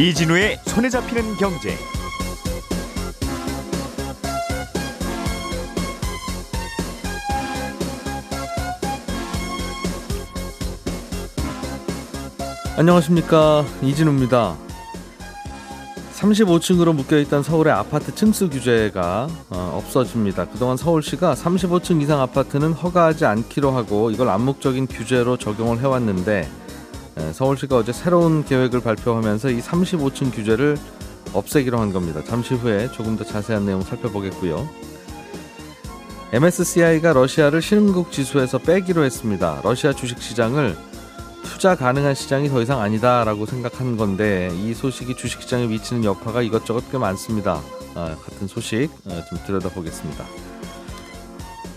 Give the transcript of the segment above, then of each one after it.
이진우의 손에 잡히는 경제. 안녕하십니까 이진우입니다. 35층으로 묶여있던 서울의 아파트 층수 규제가 어, 없어집니다. 그동안 서울시가 35층 이상 아파트는 허가하지 않기로 하고 이걸 암묵적인 규제로 적용을 해왔는데 에, 서울시가 어제 새로운 계획을 발표하면서 이 35층 규제를 없애기로 한 겁니다. 잠시 후에 조금 더 자세한 내용 살펴보겠고요. MSCI가 러시아를 신흥국 지수에서 빼기로 했습니다. 러시아 주식시장을 투자 가능한 시장이 더 이상 아니다라고 생각한 건데 이 소식이 주식시장에 미치는 여파가 이것저것 꽤 많습니다. 아, 같은 소식 어, 좀 들여다보겠습니다.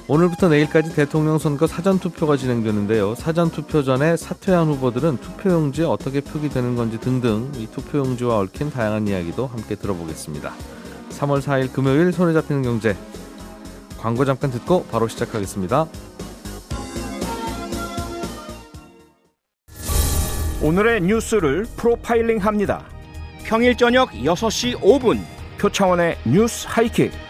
오늘부터 내일까지 대통령 선거 사전 투표가 진행되는데요. 사전 투표 전에 사퇴한 후보들은 투표용지에 어떻게 표기되는 건지 등등 이 투표용지와 얽힌 다양한 이야기도 함께 들어보겠습니다. 3월 4일 금요일 손에 잡히는 경제 광고 잠깐 듣고 바로 시작하겠습니다. 오늘의 뉴스를 프로파일링 합니다. 평일 저녁 6시 5분 표창원의 뉴스 하이킥.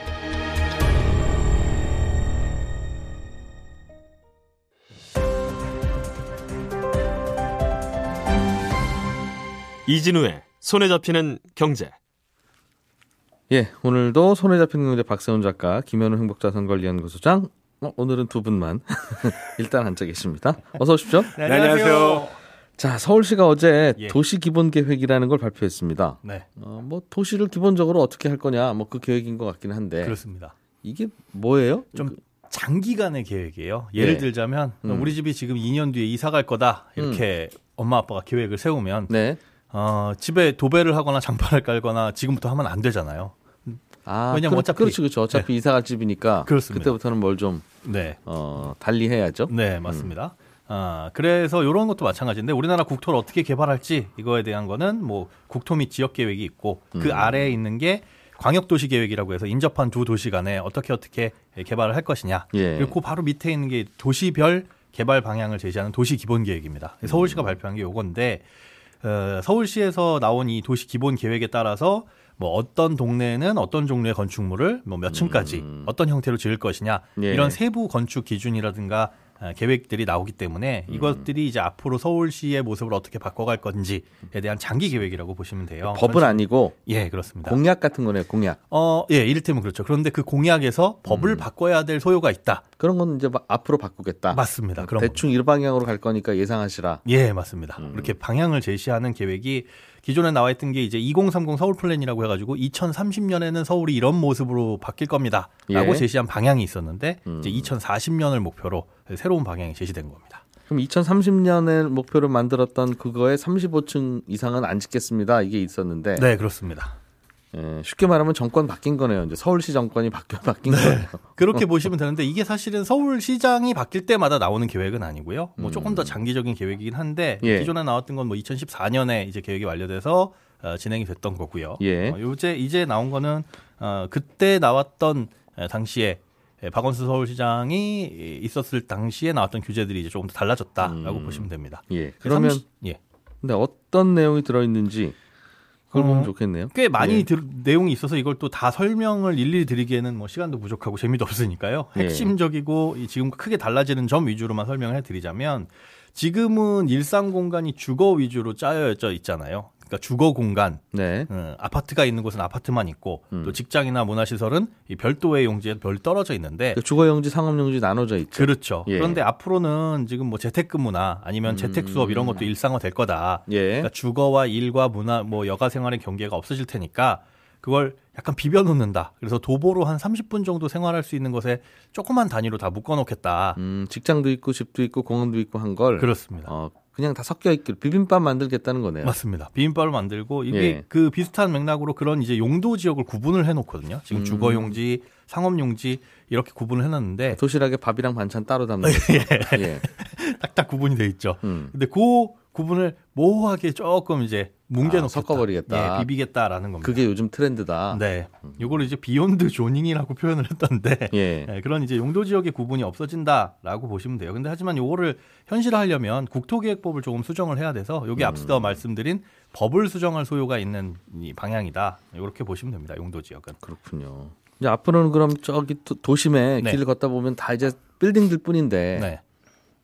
이진우의 손에 잡히는 경제. 예, 오늘도 손에 잡히는 경제 박세훈 작가, 김현우 행복자산관리연구소장. 어, 오늘은 두 분만 일단 앉아 계십니다. 어서 오십시오. 네, 안녕하세요. 자, 서울시가 어제 예. 도시 기본 계획이라는 걸 발표했습니다. 네, 어, 뭐 도시를 기본적으로 어떻게 할 거냐, 뭐 그 계획인 것 같긴 한데 그렇습니다. 이게 뭐예요? 좀 장기간의 계획이에요. 예를 예. 들자면 음. 우리 집이 지금 2년 뒤에 이사 갈 거다 이렇게 엄마 아빠가 계획을 세우면 네. 어, 집에 도배를 하거나 장판을 깔거나 지금부터 하면 안 되잖아요. 아, 왜냐면 그렇- 어차피- 그렇지, 그렇죠. 어차피 이사 갈 집이니까 그렇습니다. 그때부터는 뭘좀 네, 어, 달리 해야죠. 네 맞습니다. 아, 그래서 이런 것도 마찬가지인데 우리나라 국토를 어떻게 개발할지 이거에 대한 거는 뭐 국토 및 지역 계획이 있고 그 음. 아래에 있는 게 광역도시 계획이라고 해서 인접한 두 도시 간에 어떻게 어떻게 개발을 할 것이냐. 예. 그리고 그 바로 밑에 있는 게 도시별 개발 방향을 제시하는 도시 기본 계획입니다. 서울시가 음. 발표한 게 요건데 어, 서울시에서 나온 이 도시 기본 계획에 따라서 뭐 어떤 동네에는 어떤 종류의 건축물을 뭐 몇 층까지 어떤 형태로 지을 것이냐 음. 예. 이런 세부 건축 기준이라든가 어, 계획들이 나오기 때문에 음. 이것들이 이제 앞으로 서울시의 모습을 어떻게 바꿔갈 건지에 대한 장기 계획이라고 보시면 돼요. 법은 그런 아니고 식- 예, 그렇습니다. 공약 같은 거네요. 공약. 어, 예, 이를테면 그렇죠. 그런데 그 공약에서 법을 음. 바꿔야 될 소요가 있다. 그런 건 이제 막 앞으로 바꾸겠다. 맞습니다. 그런 대충 이 방향으로 갈 거니까 예상하시라. 예, 맞습니다. 음. 이렇게 방향을 제시하는 계획이 기존에 나와 있던 게 이제 2030 서울 플랜이라고 해가지고 2030년에는 서울이 이런 모습으로 바뀔 겁니다라고 예. 제시한 방향이 있었는데 음. 이제 2040년을 목표로 새로운 방향이 제시된 겁니다. 그럼 2030년을 목표로 만들었던 그거에 35층 이상은 안 짓겠습니다. 이게 있었는데 네, 그렇습니다. 예, 쉽게 말하면 정권 바뀐 거네요. 이제 서울시 정권이 바뀌어 바뀐 네. 거예요. 그렇게 보시면 되는데 이게 사실은 서울시장이 바뀔 때마다 나오는 계획은 아니고요. 뭐 조금 더 장기적인 계획이긴 한데 음. 예. 기존에 나왔던 건 뭐 2014년에 이제 계획이 완료돼서 어, 진행이 됐던 거고요. 예. 어, 요제 이제 나온 거는 어, 그때 나왔던 에, 당시에 에, 박원순 서울시장이 있었을 당시에 나왔던 규제들이 이제 조금 더 달라졌다라고 음. 보시면 됩니다. 예. 그러면 30 예. 근데 어떤 내용이 들어 있는지 그걸 어, 보면 좋겠네요. 꽤 많이 예. 들- 내용이 있어서 이걸 또 다 설명을 일일이 드리기에는 뭐 시간도 부족하고 재미도 없으니까요. 예. 핵심적이고 이 지금 크게 달라지는 점 위주로만 설명을 해드리자면 지금은 일상 공간이 주거 위주로 짜여져 있잖아요. 그러니까 주거 공간, 네. 어, 아파트가 있는 곳은 아파트만 있고 음. 또 직장이나 문화시설은 이 별도의 용지에 별 떨어져 있는데 그 주거 용지, 상업 용지 나눠져 있죠. 그렇죠. 예. 그런데 앞으로는 지금 뭐 재택근무나 아니면 재택 수업 이런 것도 일상화 될 거다. 예. 그러니까 주거와 일과 문화 뭐 여가 생활의 경계가 없어질 테니까 그걸 약간 비벼 놓는다. 그래서 도보로 한 30분 정도 생활할 수 있는 것에 조그만 단위로 다 묶어 놓겠다. 음, 직장도 있고 집도 있고 공원도 있고 한 걸 그렇습니다. 어, 그냥 다 섞여 있길 비빔밥 만들겠다는 거네요. 맞습니다. 비빔밥을 만들고 이게 예. 그 비슷한 맥락으로 그런 이제 용도 지역을 구분을 해 놓거든요. 지금 음. 주거 용지, 상업 용지 이렇게 구분을 해 놨는데 도시락에 밥이랑 반찬 따로 담는 거. 예. 딱딱 구분이 돼 있죠. 음. 근데 그 구분을 모호하게 조금 이제 뭉개놓겠다. 아, 섞어버리겠다. 예, 비비겠다라는 겁니다. 그게 요즘 트렌드다. 네, 요거를 이제 beyond zoning이라고 표현을 했던데 예. 예, 그런 이제 용도 지역의 구분이 없어진다라고 보시면 돼요. 근데 하지만 요거를 현실화하려면 국토계획법을 조금 수정을 해야 돼서 요게 앞서 말씀드린 법을 수정할 소요가 있는 이 방향이다. 이렇게 보시면 됩니다. 용도 지역은. 그렇군요. 이제 앞으로는 그럼 저기 도- 도심에 네. 길을 걷다 보면 다 이제 빌딩들 뿐인데 네.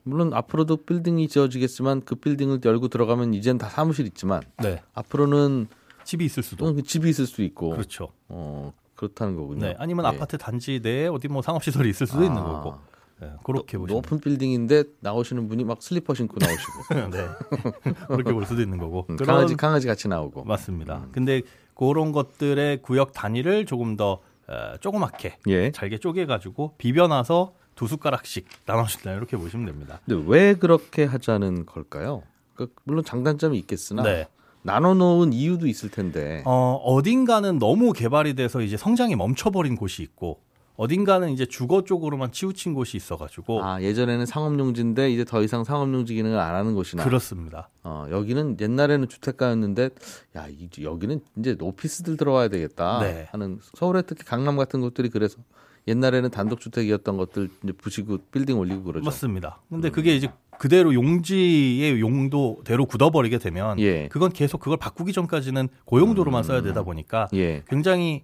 물론 앞으로도 빌딩이 지어지겠지만 그 빌딩을 열고 들어가면 이젠 다 사무실 있지만 네. 앞으로는 집이 있을 수도. 또 집이 있을 수 있고 그렇죠. 어, 그렇다는 거군요. 네. 아니면 예. 아파트 단지 내에 어디 뭐 상업 시설이 있을 수도 있는 아. 거고. 네, 그렇게 보시면 높은 빌딩인데 나오시는 분이 막 슬리퍼 신고 나오시고 네. 그렇게 볼 수도 있는 거고. 음, 그런- 강아지 강아지 같이 나오고 맞습니다. 근데 그런 것들의 구역 단위를 조금 더 어, 조그맣게 예. 잘게 쪼개 가지고 비벼놔서 두 숟가락씩 나눠준다 이렇게 보시면 됩니다. 근데 왜 그렇게 하자는 걸까요? 그 물론 장단점이 있겠으나 네. 나눠 놓은 이유도 있을 텐데. 어, 어딘가는 너무 개발이 돼서 이제 성장이 멈춰버린 곳이 있고 어딘가는 이제 주거 쪽으로만 치우친 곳이 있어가지고 아 예전에는 상업용지인데 이제 더 이상 상업용지 기능을 안 하는 곳이나 그렇습니다. 어, 여기는 옛날에는 주택가였는데 야 이, 여기는 이제 오피스들 들어와야 되겠다 네. 하는 서울에 특히 강남 같은 곳들이 그래서 옛날에는 단독주택이었던 것들 이제 부시고 빌딩 올리고 그러죠. 맞습니다. 근데 그게 이제 그대로 용지의 용도대로 굳어버리게 되면 예. 그건 계속 그걸 바꾸기 전까지는 고용도로만 써야 되다 보니까 예. 굉장히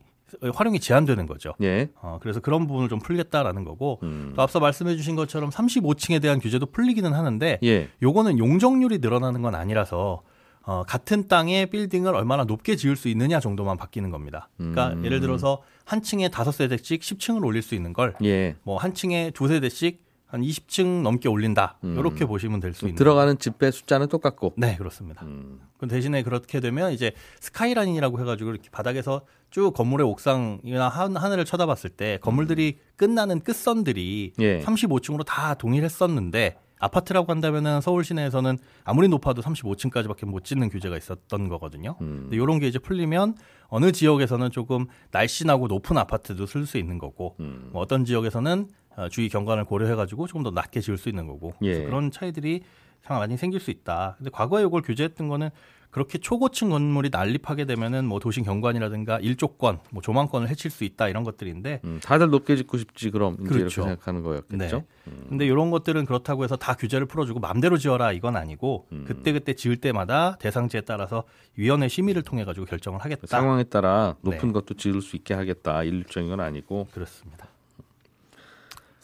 활용이 제한되는 거죠. 예. 어, 그래서 그런 부분을 좀 풀겠다라는 거고 음. 또 앞서 말씀해 주신 것처럼 35층에 대한 규제도 풀리기는 하는데 예. 요거는 용적률이 늘어나는 건 아니라서 어, 같은 땅에 빌딩을 얼마나 높게 지을 수 있느냐 정도만 바뀌는 겁니다. 그러니까 음. 예를 들어서 한 층에 다섯 세대씩 10층을 올릴 수 있는 걸 예. 뭐한 층에 두 세대씩 한 20층 넘게 올린다. 음. 이렇게 보시면 될 수 있는 들어가는 집배 숫자는 똑같고. 네, 그렇습니다. 음. 그 대신에 그렇게 되면 이제 스카이라인이라고 해가지고 이렇게 바닥에서 쭉 건물의 옥상이나 하- 하늘을 쳐다봤을 때 건물들이 끝나는 끝선들이 음. 예. 35층으로 다 동일했었는데 아파트라고 한다면은 서울 시내에서는 아무리 높아도 35층까지밖에 못 짓는 규제가 있었던 거거든요. 음. 근데 이런 게 이제 풀리면 어느 지역에서는 조금 날씬하고 높은 아파트도 쓸 수 있는 거고 음. 뭐 어떤 지역에서는 어, 주위 경관을 고려해가지고 조금 더 낮게 지을 수 있는 거고 예. 그런 차이들이 참 많이 생길 수 있다. 근데 과거에 이걸 규제했던 거는 그렇게 초고층 건물이 난립하게 되면은 뭐 도시 경관이라든가 일조권, 뭐 조망권을 해칠 수 있다 이런 것들인데 음, 다들 높게 짓고 싶지 그럼 그렇죠. 이렇게 생각하는 거였겠죠. 네. 근데 이런 것들은 그렇다고 해서 다 규제를 풀어주고 맘대로 지어라 이건 아니고 음. 그때 그때 지을 때마다 대상지에 따라서 위원회 심의를 통해 가지고 결정을 하겠다. 상황에 따라 높은 네. 것도 지을 수 있게 하겠다. 일률적인 건 아니고 그렇습니다.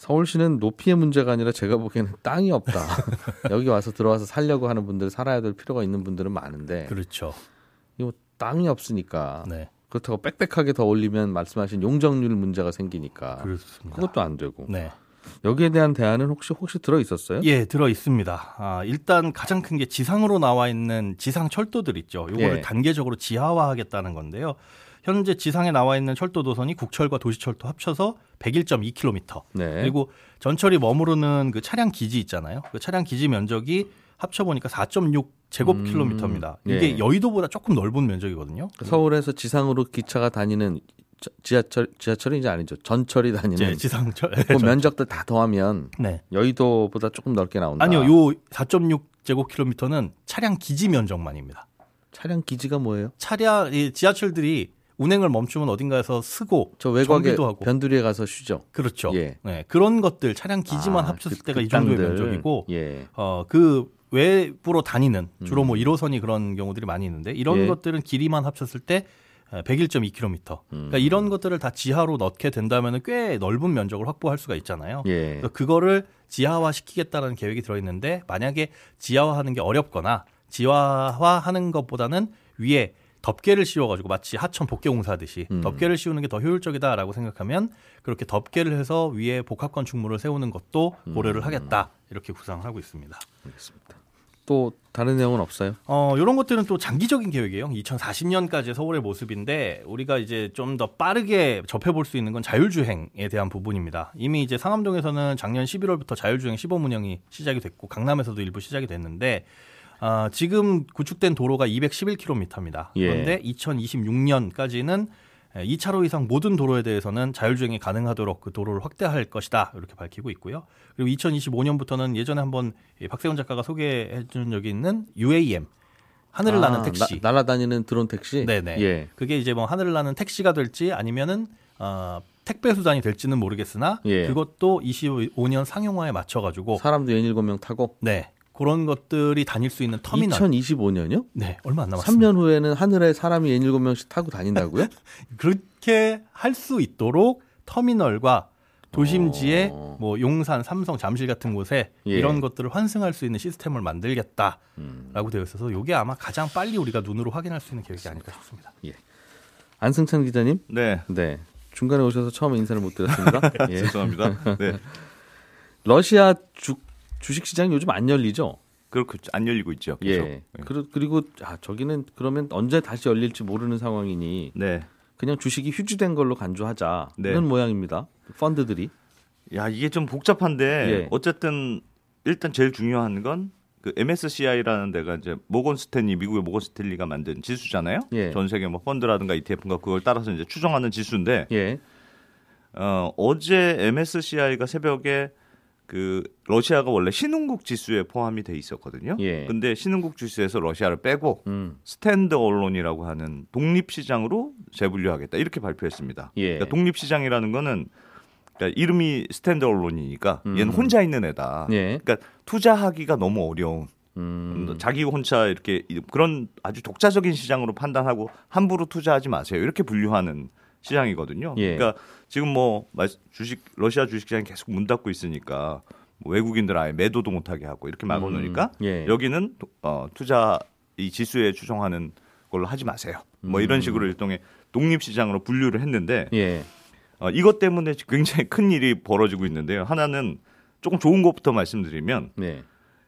서울시는 높이의 문제가 아니라 제가 보기에는 땅이 없다. 여기 와서 들어와서 살려고 하는 분들 살아야 될 필요가 있는 분들은 많은데 그렇죠. 이거 땅이 없으니까 네, 그렇다고 빽빽하게 더 올리면 말씀하신 용적률 문제가 생기니까 그렇습니다. 그것도 안 되고 네. 여기에 대한 대안은 혹시 혹시 들어 있었어요? 예, 들어 있습니다. 아, 일단 가장 큰 게 지상으로 나와 있는 지상 철도들 있죠. 요거를 예. 단계적으로 지하화하겠다는 건데요. 현재 지상에 나와 있는 철도 도선이 국철과 도시철도 합쳐서 101.2km. 네. 그리고 전철이 머무르는 그 차량 기지 있잖아요. 그 차량 기지 면적이 합쳐 보니까 4.6 제곱킬로미터입니다. 음, 이게 예. 여의도보다 조금 넓은 면적이거든요. 서울에서 지상으로 기차가 다니는 저- 지하철 지하철이 이제 아니죠. 전철이 다니는 이제 지상철. 그 면적들 다 더하면 네. 여의도보다 조금 넓게 나온다. 아니요. 요 4.6 제곱킬로미터는 차량 기지 면적만입니다. 차량 기지가 뭐예요? 차량 이 지하철들이 운행을 멈추면 어딘가에서 쓰고 저 외곽에 정비도 하고 변두리에 가서 쉬죠. 그렇죠. 예. 네, 그런 것들 차량 기지만 아, 합쳤을 그- 때가 그 이 정도의. 면적이고 예. 어그 외부로 다니는 주로 뭐 1호선이 그런 경우들이 많이 있는데 이런 음. 예. 것들은 길이만 합쳤을 때 101.2km. 음. 그러니까 이런 것들을 다 지하로 넣게 된다면 꽤 넓은 면적을 확보할 수가 있잖아요. 예. 그래서 그거를 지하화 시키겠다는 계획이 들어 있는데 만약에 지하화하는 게 어렵거나 지하화하는 것보다는 위에 덮개를 씌워가지고 마치 하천 복개 공사 하듯이 음. 덮개를 씌우는 게 더 효율적이다라고 생각하면 그렇게 덮개를 해서 위에 복합 건축물을 세우는 것도 음. 고려를 하겠다 이렇게 구상을 하고 있습니다. 알겠습니다. 또 다른 내용은 없어요? 어, 이런 것들은 또 장기적인 계획이에요. 2040년까지 서울의 모습인데 우리가 이제 좀 더 빠르게 접해볼 수 있는 건 자율주행에 대한 부분입니다. 이미 이제 상암동에서는 작년 11월부터 자율주행 시범 운영이 시작이 됐고 강남에서도 일부 시작이 됐는데 아, 지금 구축된 도로가 211km입니다. 예. 그런데 2026년까지는 예, 2차로 이상 모든 도로에 대해서는 자율주행이 가능하도록 그 도로를 확대할 것이다 이렇게 밝히고 있고요. 그리고 2025년부터는 예전에 한번 이 박세훈 작가가 소개해 준 적이 있는 UAM 하늘을 아, 나는 택시. 나, 날아다니는 드론 택시. 네네. 예. 그게 이제 뭐 하늘을 나는 택시가 될지 아니면은 어, 택배 수단이 될지는 모르겠으나 예. 그것도 25년 상용화에 맞춰 가지고 사람도 17명 타고 네. 그런 것들이 다닐 수 있는 터미널. 2025년이요? 네, 얼마 안 남았습니다. 3년 후에는 하늘에 사람이 17명씩 타고 다닌다고요? 그렇게 할 수 있도록 터미널과 도심지에 어. 뭐 용산, 삼성, 잠실 같은 곳에 예. 이런 것들을 환승할 수 있는 시스템을 만들겠다라고 되어 있어서 이게 아마 가장 빨리 우리가 눈으로 확인할 수 있는 계획이 아닐까 싶습니다. 안승찬 기자님? 네. 네. 중간에 오셔서 처음 인사를 못 드렸습니다. 예. 죄송합니다. 네. 러시아 주, 주식 시장이 요즘 안 열리죠? 그렇고 안 열리고 있죠. 계속. 예. 그리- 그리고 아, 저기는 그러면 언제 다시 열릴지 모르는 상황이니 네. 그냥 주식이 휴지된 걸로 간주하자 네. 이런 모양입니다. 펀드들이. 야 이게 좀 복잡한데 예. 어쨌든 일단 제일 중요한 건 그 MSCI라는 데가 이제 모건 스탠리 미국의 모건 스탠리가 만든 지수잖아요. 예. 전 세계 뭐 펀드라든가 ETF인가 그걸 따라서 이제 추종하는 지수인데 예. 어, 어제 MSCI가 새벽에 그 러시아가 원래 신흥국 지수에 포함이 돼 있었거든요. 예. 근데 신흥국 지수에서 러시아를 빼고 음. standalone이라고 하는 독립 시장으로 재분류하겠다 이렇게 발표했습니다. 예. 그러니까 독립 시장이라는 거는 그러니까 이름이 스탠드 언론이니까 얘는 음. 혼자 있는 애다. 예. 그러니까 투자하기가 너무 어려운 음. 자기 혼자 이렇게 그런 아주 독자적인 시장으로 판단하고 함부로 투자하지 마세요. 이렇게 분류하는 시장이거든요. 예. 그러니까 지금 뭐 말- 주식 러시아 주식 시장이 계속 문 닫고 있으니까 뭐 외국인들 아예 매도도 못하게 하고 이렇게 막아놓으니까 음. 예. 여기는 도- 어, 투자 이 지수에 추정하는 걸로 하지 마세요. 뭐 이런 식으로 일종의 독립 시장으로 분류를 했는데 음. 예. 어, 이것 때문에 굉장히 큰 일이 벌어지고 있는데요. 하나는 조금 좋은 것부터 말씀드리면 네.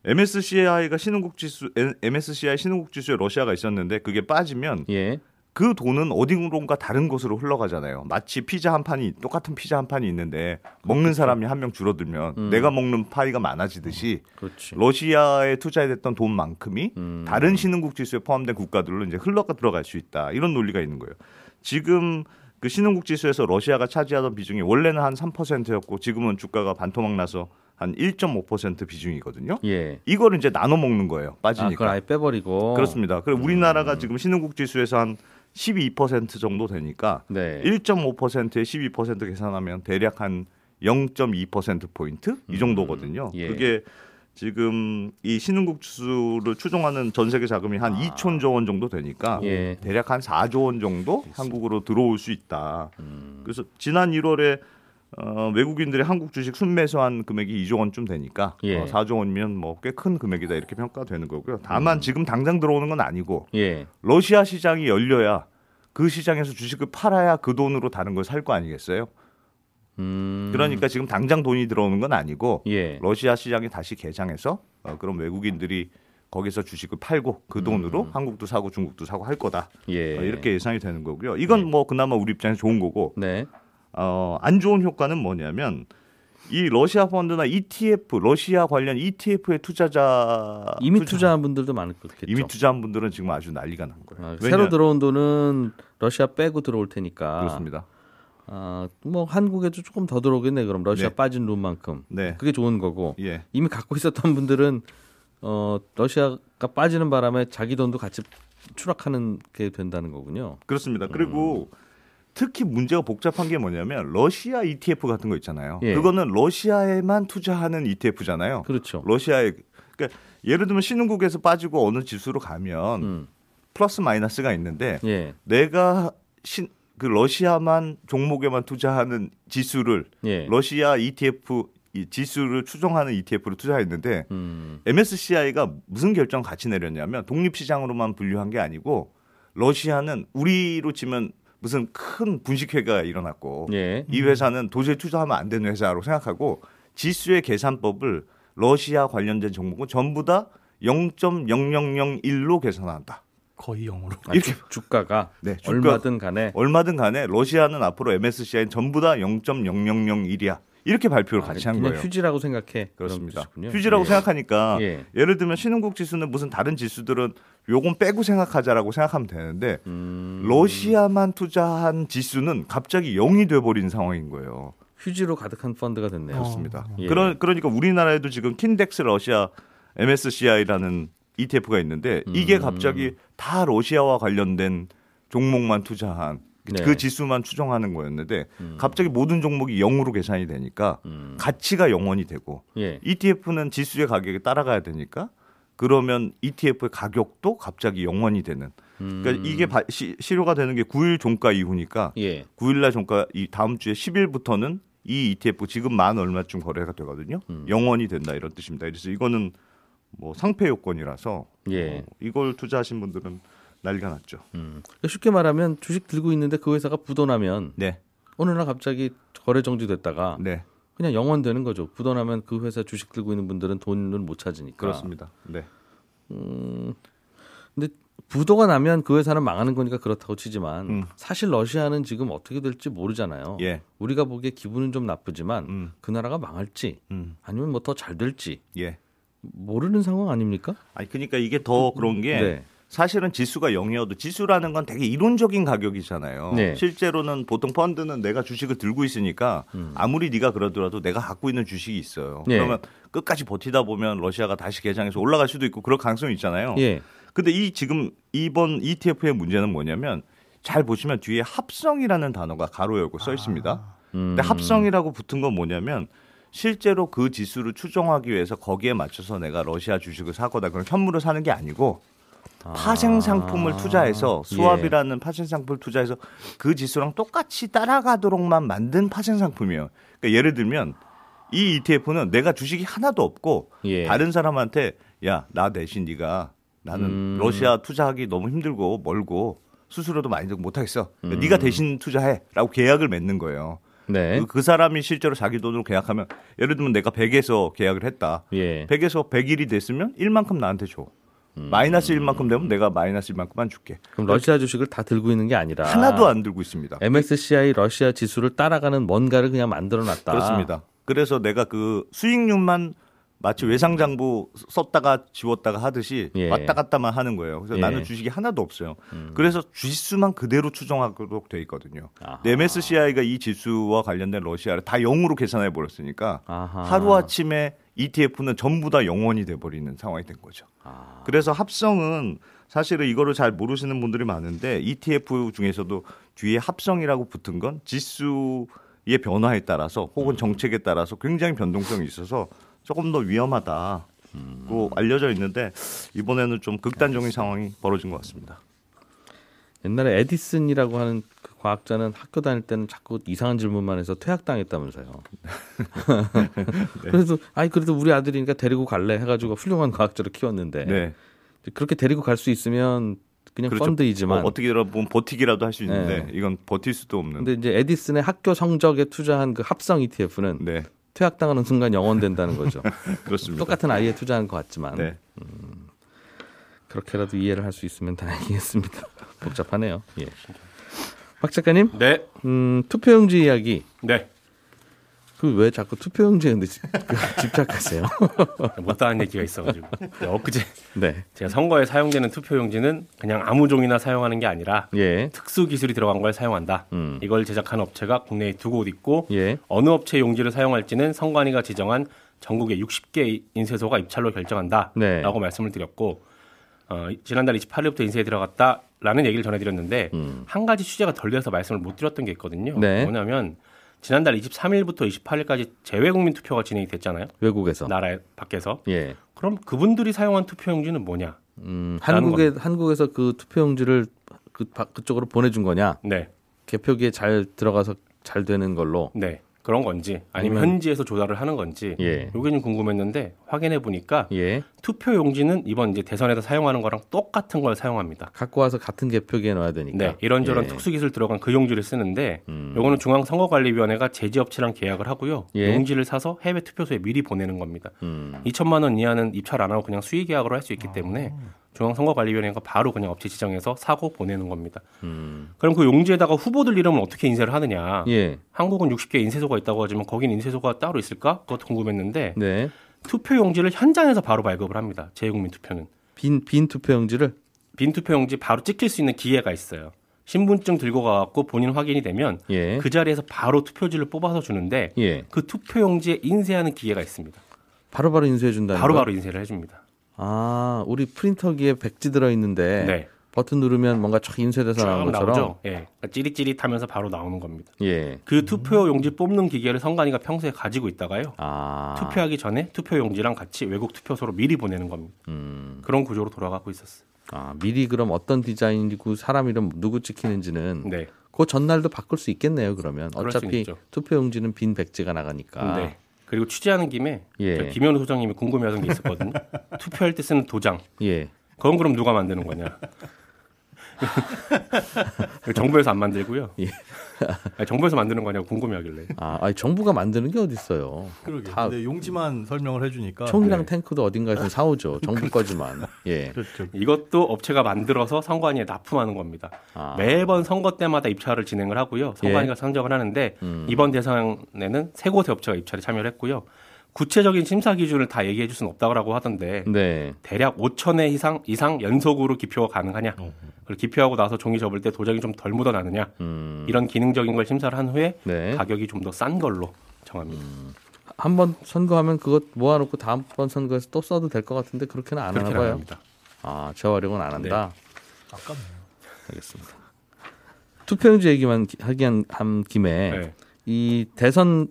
MSCI가 신흥국 지수 MSCI 신흥국 지수에 러시아가 있었는데 그게 빠지면 예. 그 돈은 어디론가 다른 곳으로 흘러가잖아요. 마치 피자 한 판이 똑같은 피자 한 판이 있는데 먹는 사람이 한 명 줄어들면 음. 내가 먹는 파이가 많아지듯이 그렇지. 러시아에 투자했던 돈만큼이 음. 다른 신흥국 지수에 포함된 국가들로 이제 흘러가 들어갈 수 있다. 이런 논리가 있는 거예요. 지금 그 신흥국 지수에서 러시아가 차지하던 비중이 원래는 한 3%였고 지금은 주가가 반토막 나서 한 1.5% 비중이거든요. 예. 이거를 이제 나눠 먹는 거예요. 아, 빠지니까. 그걸 아예 빼버리고. 그렇습니다. 그리고 우리나라가 지금 신흥국 지수에서 한 12% 정도 되니까 네. 1.5%에 12% 계산하면 대략 한 0.2% 포인트 이 정도거든요. 예. 그게 지금 이 신흥국 지수를 추종하는 전 세계 자금이 한 2천조 원 정도 되니까 예. 대략 한 4조 원 정도 한국으로 들어올 수 있다. 그래서 지난 1월에 어, 외국인들이 한국 주식 순매수한 금액이 2조 원쯤 되니까 예. 어, 4조 원이면 뭐 꽤 큰 금액이다 이렇게 평가되는 거고요. 음. 다만 지금 당장 들어오는 건 아니고 예. 러시아 시장이 열려야 그 시장에서 주식을 팔아야 그 돈으로 다른 걸 살 거 아니겠어요? 음. 그러니까 지금 당장 돈이 들어오는 건 아니고 예. 러시아 시장이 다시 개장해서 어, 그럼 외국인들이 거기서 주식을 팔고 그 돈으로 한국도 사고 중국도 사고 할 거다 음. 예. 어, 이렇게 예상이 되는 거고요. 이건 뭐 그나마 우리 입장에서 좋은 거고 네. 어, 안 좋은 효과는 뭐냐면 이 러시아 펀드나 ETF 러시아 관련 ETF의 투자자 이미 투자- 투자한 분들도 많을 거겠죠. 이미 투자한 분들은 지금 아주 난리가 난 거예요. 아, 새로 들어온 돈은 러시아 빼고 들어올 테니까. 그렇습니다. 아, 뭐 한국에도 조금 더 들어오겠네. 그럼 러시아 네. 빠진 돈만큼. 네. 그게 좋은 거고. 예. 이미 갖고 있었던 분들은 어, 러시아가 빠지는 바람에 자기 돈도 같이 추락하는 게 된다는 거군요. 그렇습니다. 그리고 특히 문제가 복잡한 게 뭐냐면 러시아 ETF 같은 거 있잖아요. 예. 그거는 러시아에만 투자하는 ETF잖아요. 그렇죠. 러시아에 그러니까 예를 들면 신흥국에서 빠지고 어느 지수로 가면 음. 플러스 마이너스가 있는데 예. 내가 신, 그 러시아만 종목에만 투자하는 지수를 예. 러시아 ETF 이 지수를 추종하는 ETF로 투자했는데 음. MSCI가 무슨 결정 같이 내렸냐면 독립시장으로만 분류한 게 아니고 러시아는 우리로 치면 무슨 큰 분식회가 일어났고 예. 이 회사는 도저히 투자하면 안 되는 회사로 생각하고 지수의 계산법을 러시아 관련된 종목은 전부 다 0.0001로 계산한다. 거의 영으로. 아, 이렇게- 주, 주가가 네, 주가- 얼마든 간에 얼마든 간에 러시아는 앞으로 MSCI는 전부 다 0.0001이야. 이렇게 발표를 아, 같이 한 거예요. 휴지라고 생각해. 그렇습니다. 휴지라고 예. 생각하니까 예. 예를 들면 신흥국 지수는 무슨 다른 지수들은 요건 빼고 생각하자라고 생각하면 되는데 음, 러시아만 투자한 지수는 갑자기 0이 돼버린 상황인 거예요. 휴지로 가득한 펀드가 됐네요. 그렇습니다. 예. 그러, 그러니까 우리나라에도 지금 킨덱스 러시아 MSCI라는 ETF가 있는데 이게 음. 갑자기 다 러시아와 관련된 종목만 투자한 네. 그 지수만 추정하는 거였는데 갑자기 모든 종목이 0으로 계산이 되니까 음. 가치가 0원이 되고 예. ETF는 지수의 가격에 따라가야 되니까 그러면 ETF의 가격도 갑자기 0원이 되는 그러니까 음. 이게 바- 시, 실효가 되는 게 9일 종가 이후니까 예. 9일날 종가 이 다음 주에 10일부터는 이 ETF 지금 만 얼마쯤 거래가 되거든요. 음. 0원이 된다 이런 뜻입니다. 그래서 이거는 뭐 상패 요건이라서 예. 어, 이걸 투자하신 분들은 난리가 났죠. 음. 그러니까 쉽게 말하면 주식 들고 있는데 그 회사가 부도나면 네, 어느 날 갑자기 거래 정지됐다가 네, 그냥 영원 되는 거죠. 부도나면 그 회사 주식 들고 있는 분들은 돈을 못 찾으니까. 그렇습니다. 네, 근데 부도가 나면 그 회사는 망하는 거니까 그렇다고 치지만 음. 사실 러시아는 지금 어떻게 될지 모르잖아요. 예, 우리가 보기에 기분은 좀 나쁘지만 음, 그 나라가 망할지 음, 아니면 뭐 더 잘 될지 예. 모르는 상황 아닙니까? 아니 그러니까 이게 더 그런 게 네. 사실은 지수가 0이어도 지수라는 건 되게 이론적인 가격이잖아요. 네. 실제로는 보통 펀드는 내가 주식을 들고 있으니까 아무리 네가 그러더라도 내가 갖고 있는 주식이 있어요. 네. 그러면 끝까지 버티다 보면 러시아가 다시 개장해서 올라갈 수도 있고 그럴 가능성이 있잖아요. 예. 근데 이 지금 이번 ETF의 문제는 뭐냐면 잘 보시면 뒤에 합성이라는 단어가 가로 열고 써 있습니다. 음. 근데 합성이라고 붙은 건 뭐냐면 실제로 그 지수를 추정하기 위해서 거기에 맞춰서 내가 러시아 주식을 사거나 그런 현물을 사는 게 아니고 파생 상품을 투자해서 예. 수압이라는 파생 상품을 투자해서 그 지수랑 똑같이 따라가도록만 만든 파생 상품이에요. 그러니까 예를 들면 이 ETF는 내가 주식이 하나도 없고 예. 다른 사람한테 야 나 대신 네가 나는 음. 러시아 투자하기 너무 힘들고 멀고 수수료도 많이 들고 못하겠어. 그러니까 음. 네가 대신 투자해라고 계약을 맺는 거예요. 네. 그, 그 사람이 실제로 자기 돈으로 계약하면 예를 들면 내가 100에서 계약을 했다. 예. 100에서 100일이 됐으면 1만큼 나한테 줘. 마이너스 1만큼 되면 내가 마이너스 1만큼만 줄게. 그럼 러시아 주식을 다 들고 있는 게 아니라 하나도 안 들고 있습니다. MSCI 러시아 지수를 따라가는 뭔가를 그냥 만들어 놨다. 그렇습니다. 그래서 내가 그 수익률만 마치 외상장부 썼다가 지웠다가 하듯이 예. 왔다 갔다만 하는 거예요. 그래서 예. 음. 나는 주식이 하나도 없어요. 그래서 주식수만 그대로 추정하도록 돼 있거든요. 아하. MSCI가 이 지수와 관련된 러시아를 다 0으로 계산해 버렸으니까. 하루 아침에 ETF는 전부 다 0원이 돼 버리는 상황이 된 거죠. 아. 그래서 합성은 사실은 이거를 잘 모르시는 분들이 많은데 ETF 중에서도 뒤에 합성이라고 붙은 건 지수의 변화에 따라서 혹은 정책에 따라서 굉장히 변동성이 있어서 조금 더 위험하다고 알려져 있는데 이번에는 좀 극단적인 상황이 벌어진 것 같습니다. 옛날에 에디슨이라고 하는 그 과학자는 학교 다닐 때는 자꾸 이상한 질문만 해서 퇴학당했다면서요. 그래서 아이 그래도 우리 아들이니까 데리고 갈래 해가지고 훌륭한 과학자로 키웠는데 네. 그렇게 데리고 갈 수 있으면 그냥 그렇죠. 펀드이지만 뭐 어떻게 보면 버티기라도 할 수 있는데 네. 이건 버틸 수도 없는. 근데 이제 에디슨의 학교 성적에 투자한 그 합성 ETF는 네, 퇴학당하는 순간 영원된다는 거죠. 그렇습니다. 똑같은 아이에 투자한 것 같지만 네. 그렇게라도 이해를 할 수 있으면 다행이겠습니다. 복잡하네요. 예. 박 작가님, 네, 음, 투표용지 이야기. 네. 그 왜 자꾸 투표용지에 집- 그 집착하세요? 못다한 얘기가 있어가지고 네, 엊그제 네. 제가 선거에 사용되는 투표용지는 그냥 아무 종이나 사용하는 게 아니라 예. 특수 기술이 들어간 걸 사용한다. 음. 이걸 제작한 업체가 국내에 두 곳 있고 예. 어느 업체 용지를 사용할지는 선관위가 지정한 전국의 60개 인쇄소가 입찰로 결정한다라고 네. 말씀을 드렸고 어, 지난달 28일부터 인쇄에 들어갔다라는 얘기를 전해드렸는데 음. 한 가지 취재가 덜 돼서 말씀을 못 드렸던 게 있거든요. 네. 뭐냐면 지난달 23일부터 28일까지 재외 국민 투표가 진행이 됐잖아요. 외국에서. 나라 밖에서. 예. 그럼 그분들이 사용한 투표용지는 뭐냐? 음, 한국에 한국에서 그 투표용지를 그 바- 그쪽으로 보내준 거냐? 네, 개표기에 잘 들어가서 잘 되는 걸로. 네 그런 건지 아니면 아니면- 현지에서 조달을 하는 건지 예. 요게 좀 궁금했는데 확인해 보니까 예. 투표 용지는 이번 이제 대선에서 사용하는 거랑 똑같은 걸 사용합니다. 갖고 와서 같은 개표기에 넣어야 되니까. 네, 이런저런 예. 특수 기술 들어간 그 용지를 쓰는데 음. 요거는 중앙선거관리위원회가 제지업체랑 계약을 하고요. 예. 용지를 사서 해외 투표소에 미리 보내는 겁니다. 음. 2천만 원 이하는 입찰 안 하고 그냥 수의 계약으로 할 수 있기 때문에 중앙선거관리위원회가 바로 그냥 업체 지정해서 사고 보내는 겁니다. 음. 그럼 그 용지에다가 후보들 이름을 어떻게 인쇄를 하느냐? 예. 한국은 60개 인쇄소가 있다고 하지만 거긴 인쇄소가 따로 있을까? 그것도 궁금했는데 네. 투표 용지를 현장에서 바로 발급을 합니다. 재국민 투표는 빈, 빈 투표 용지를 빈 투표 용지 바로 찍힐 수 있는 기계가 있어요. 신분증 들고 가갖고 본인 확인이 되면 예. 그 자리에서 바로 투표지를 뽑아서 주는데 예. 그 투표 용지에 인쇄하는 기계가 있습니다. 바로바로 인쇄해 준다는 바로바로 인쇄를 해줍니다. 아, 우리 프린터기에 백지 들어 있는데 네. 버튼 누르면 뭔가 촥 인쇄돼서 쭉 나오는 것처럼. 나오죠. 예. 그러니까 찌릿찌릿하면서 바로 나오는 겁니다. 예. 그 투표 용지 뽑는 기계를 선관위가 평소에 가지고 있다가요. 아. 투표하기 전에 투표 용지랑 같이 외국 투표소로 미리 보내는 겁니다. 음. 그런 구조로 돌아가고 있었어요. 아, 미리 그럼 어떤 디자인이고 사람 이름 누구 찍히는지는 네. 그 전날도 바꿀 수 있겠네요. 그러면 어차피 있죠. 투표 용지는 빈 백지가 나가니까. 네. 그리고 취재하는 김에 예. 저 김현우 소장님이 궁금해하던 게 있었거든요. 투표할 때 쓰는 도장. 예. 그건 그럼 누가 만드는 거냐? 정부에서 안 만들고요. 예. 아니, 정부에서 만드는 거냐고 궁금해하길래. 아, 아니, 정부가 만드는 게 어디 있어요? 그러게. 다 근데 용지만 설명을 해주니까 총이랑 네. 탱크도 어딘가에서 사오죠. 정부 거지만. 예. 그렇죠. 이것도 업체가 만들어서 선관위에 납품하는 겁니다. 아. 매번 선거 때마다 입찰을 진행을 하고요. 선관위가 예. 선정을 하는데 음. 이번 대상에는 세 곳의 업체가 입찰에 참여를 했고요. 구체적인 심사 기준을 다 얘기해 줄 수는 없다고 하던데 네. 대략 5천 회 이상 이상 연속으로 기표가 가능하냐? 그리고 기표하고 나서 종이 접을 때 도장이 좀 덜 묻어나느냐? 음. 이런 기능적인 걸 심사를 한 후에 네. 가격이 좀 더 싼 걸로 정합니다. 한번 선거하면 그것 모아놓고 다음번 선거에서 또 써도 될 것 같은데 그렇게는 안 하나 그렇게 봐요. 합니다. 아, 재활용은 안 한다. 아깝네요. 알겠습니다. 투표용지 얘기만 기- 하기 한, 한 김에 네. 이 대선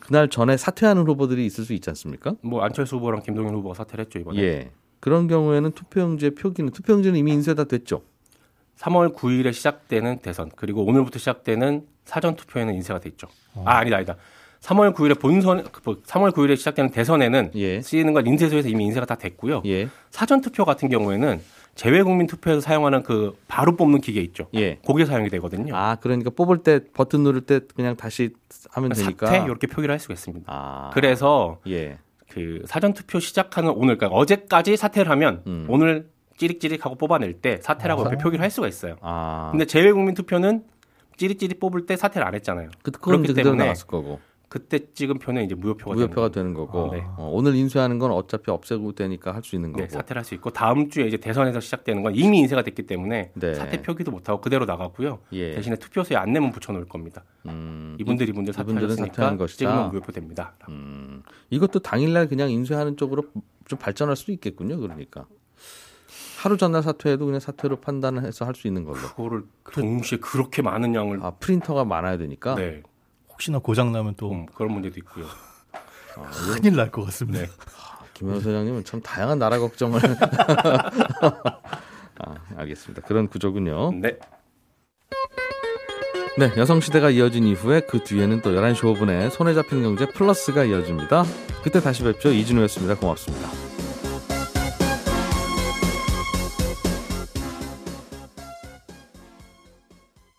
그날 전에 사퇴하는 후보들이 있을 수 있지 않습니까? 뭐 안철수 후보랑 김동연 후보가 사퇴를 했죠 이번에. 예. 그런 경우에는 투표용지의 표기는 투표용지는 이미 인쇄 다 됐죠. 3월 9일에 시작되는 대선 그리고 오늘부터 시작되는 사전 투표에는 인쇄가 돼 있죠. 아 아니다 아니다. 3월 9일에 본선 그 뭐, 3월 9일에 시작되는 대선에는 예. 쓰이는 건 인쇄소에서 이미 인쇄가 다 됐고요. 예. 사전 투표 같은 경우에는 재외국민 투표에서 사용하는 그 바로 뽑는 기계 있죠. 예. 그게 사용이 되거든요. 아, 그러니까 뽑을 때 버튼 누를 때 그냥 다시 하면 되니까. 사퇴 이렇게 표기를 할 수가 있습니다. 아. 그래서 예. 그 사전 투표 시작하는 오늘 그러니까 어제까지 사퇴를 하면 음. 오늘 찌릿찌릿하고 뽑아낼 때 사퇴라고 옆에 표기를 할 수가 있어요. 아. 근데 재외국민 투표는 찌릿찌릿 뽑을 때 사퇴를 안 했잖아요. 그 그렇기 때문에 나왔을 거고. 그때 찍은 표는 이제 무효표가 무효표가 되는 되는 거고. 아, 네. 어, 오늘 인쇄하는 건 어차피 없애고 되니까 할 수 있는 거고. 거고. 네, 사퇴를 할 수 있고 다음 주에 이제 대선에서 시작되는 건 이미 인쇄가 됐기 때문에 네. 사퇴 표기도 못 하고 그대로 나가고요. 예. 대신에 투표소에 안내문 붙여 놓을 겁니다. 음, 이분들 이분들 사퇴하셨으니까 것이다. 찍으면 무효표 됩니다. 음, 이것도 당일날 그냥 인쇄하는 쪽으로 좀 발전할 수도 있겠군요. 그러니까 하루 전날 사퇴해도 그냥 사퇴로 판단을 해서 할 수 있는 걸로. 그거를 동시에 그렇게 많은 양을 아 프린터가 많아야 되니까. 네 혹시나 고장 나면 또 음, 그런 문제도 있고요. 큰일 날 것 같습니다. 네. 김현 소장님은 참 다양한 나라 걱정을. 아, 알겠습니다. 그런 구조군요. 네. 네, 여성시대가 이어진 이후에 그 뒤에는 또 11시 5분에 손에 잡힌 경제 플러스가 이어집니다. 그때 다시 뵙죠. 이진우였습니다. 고맙습니다.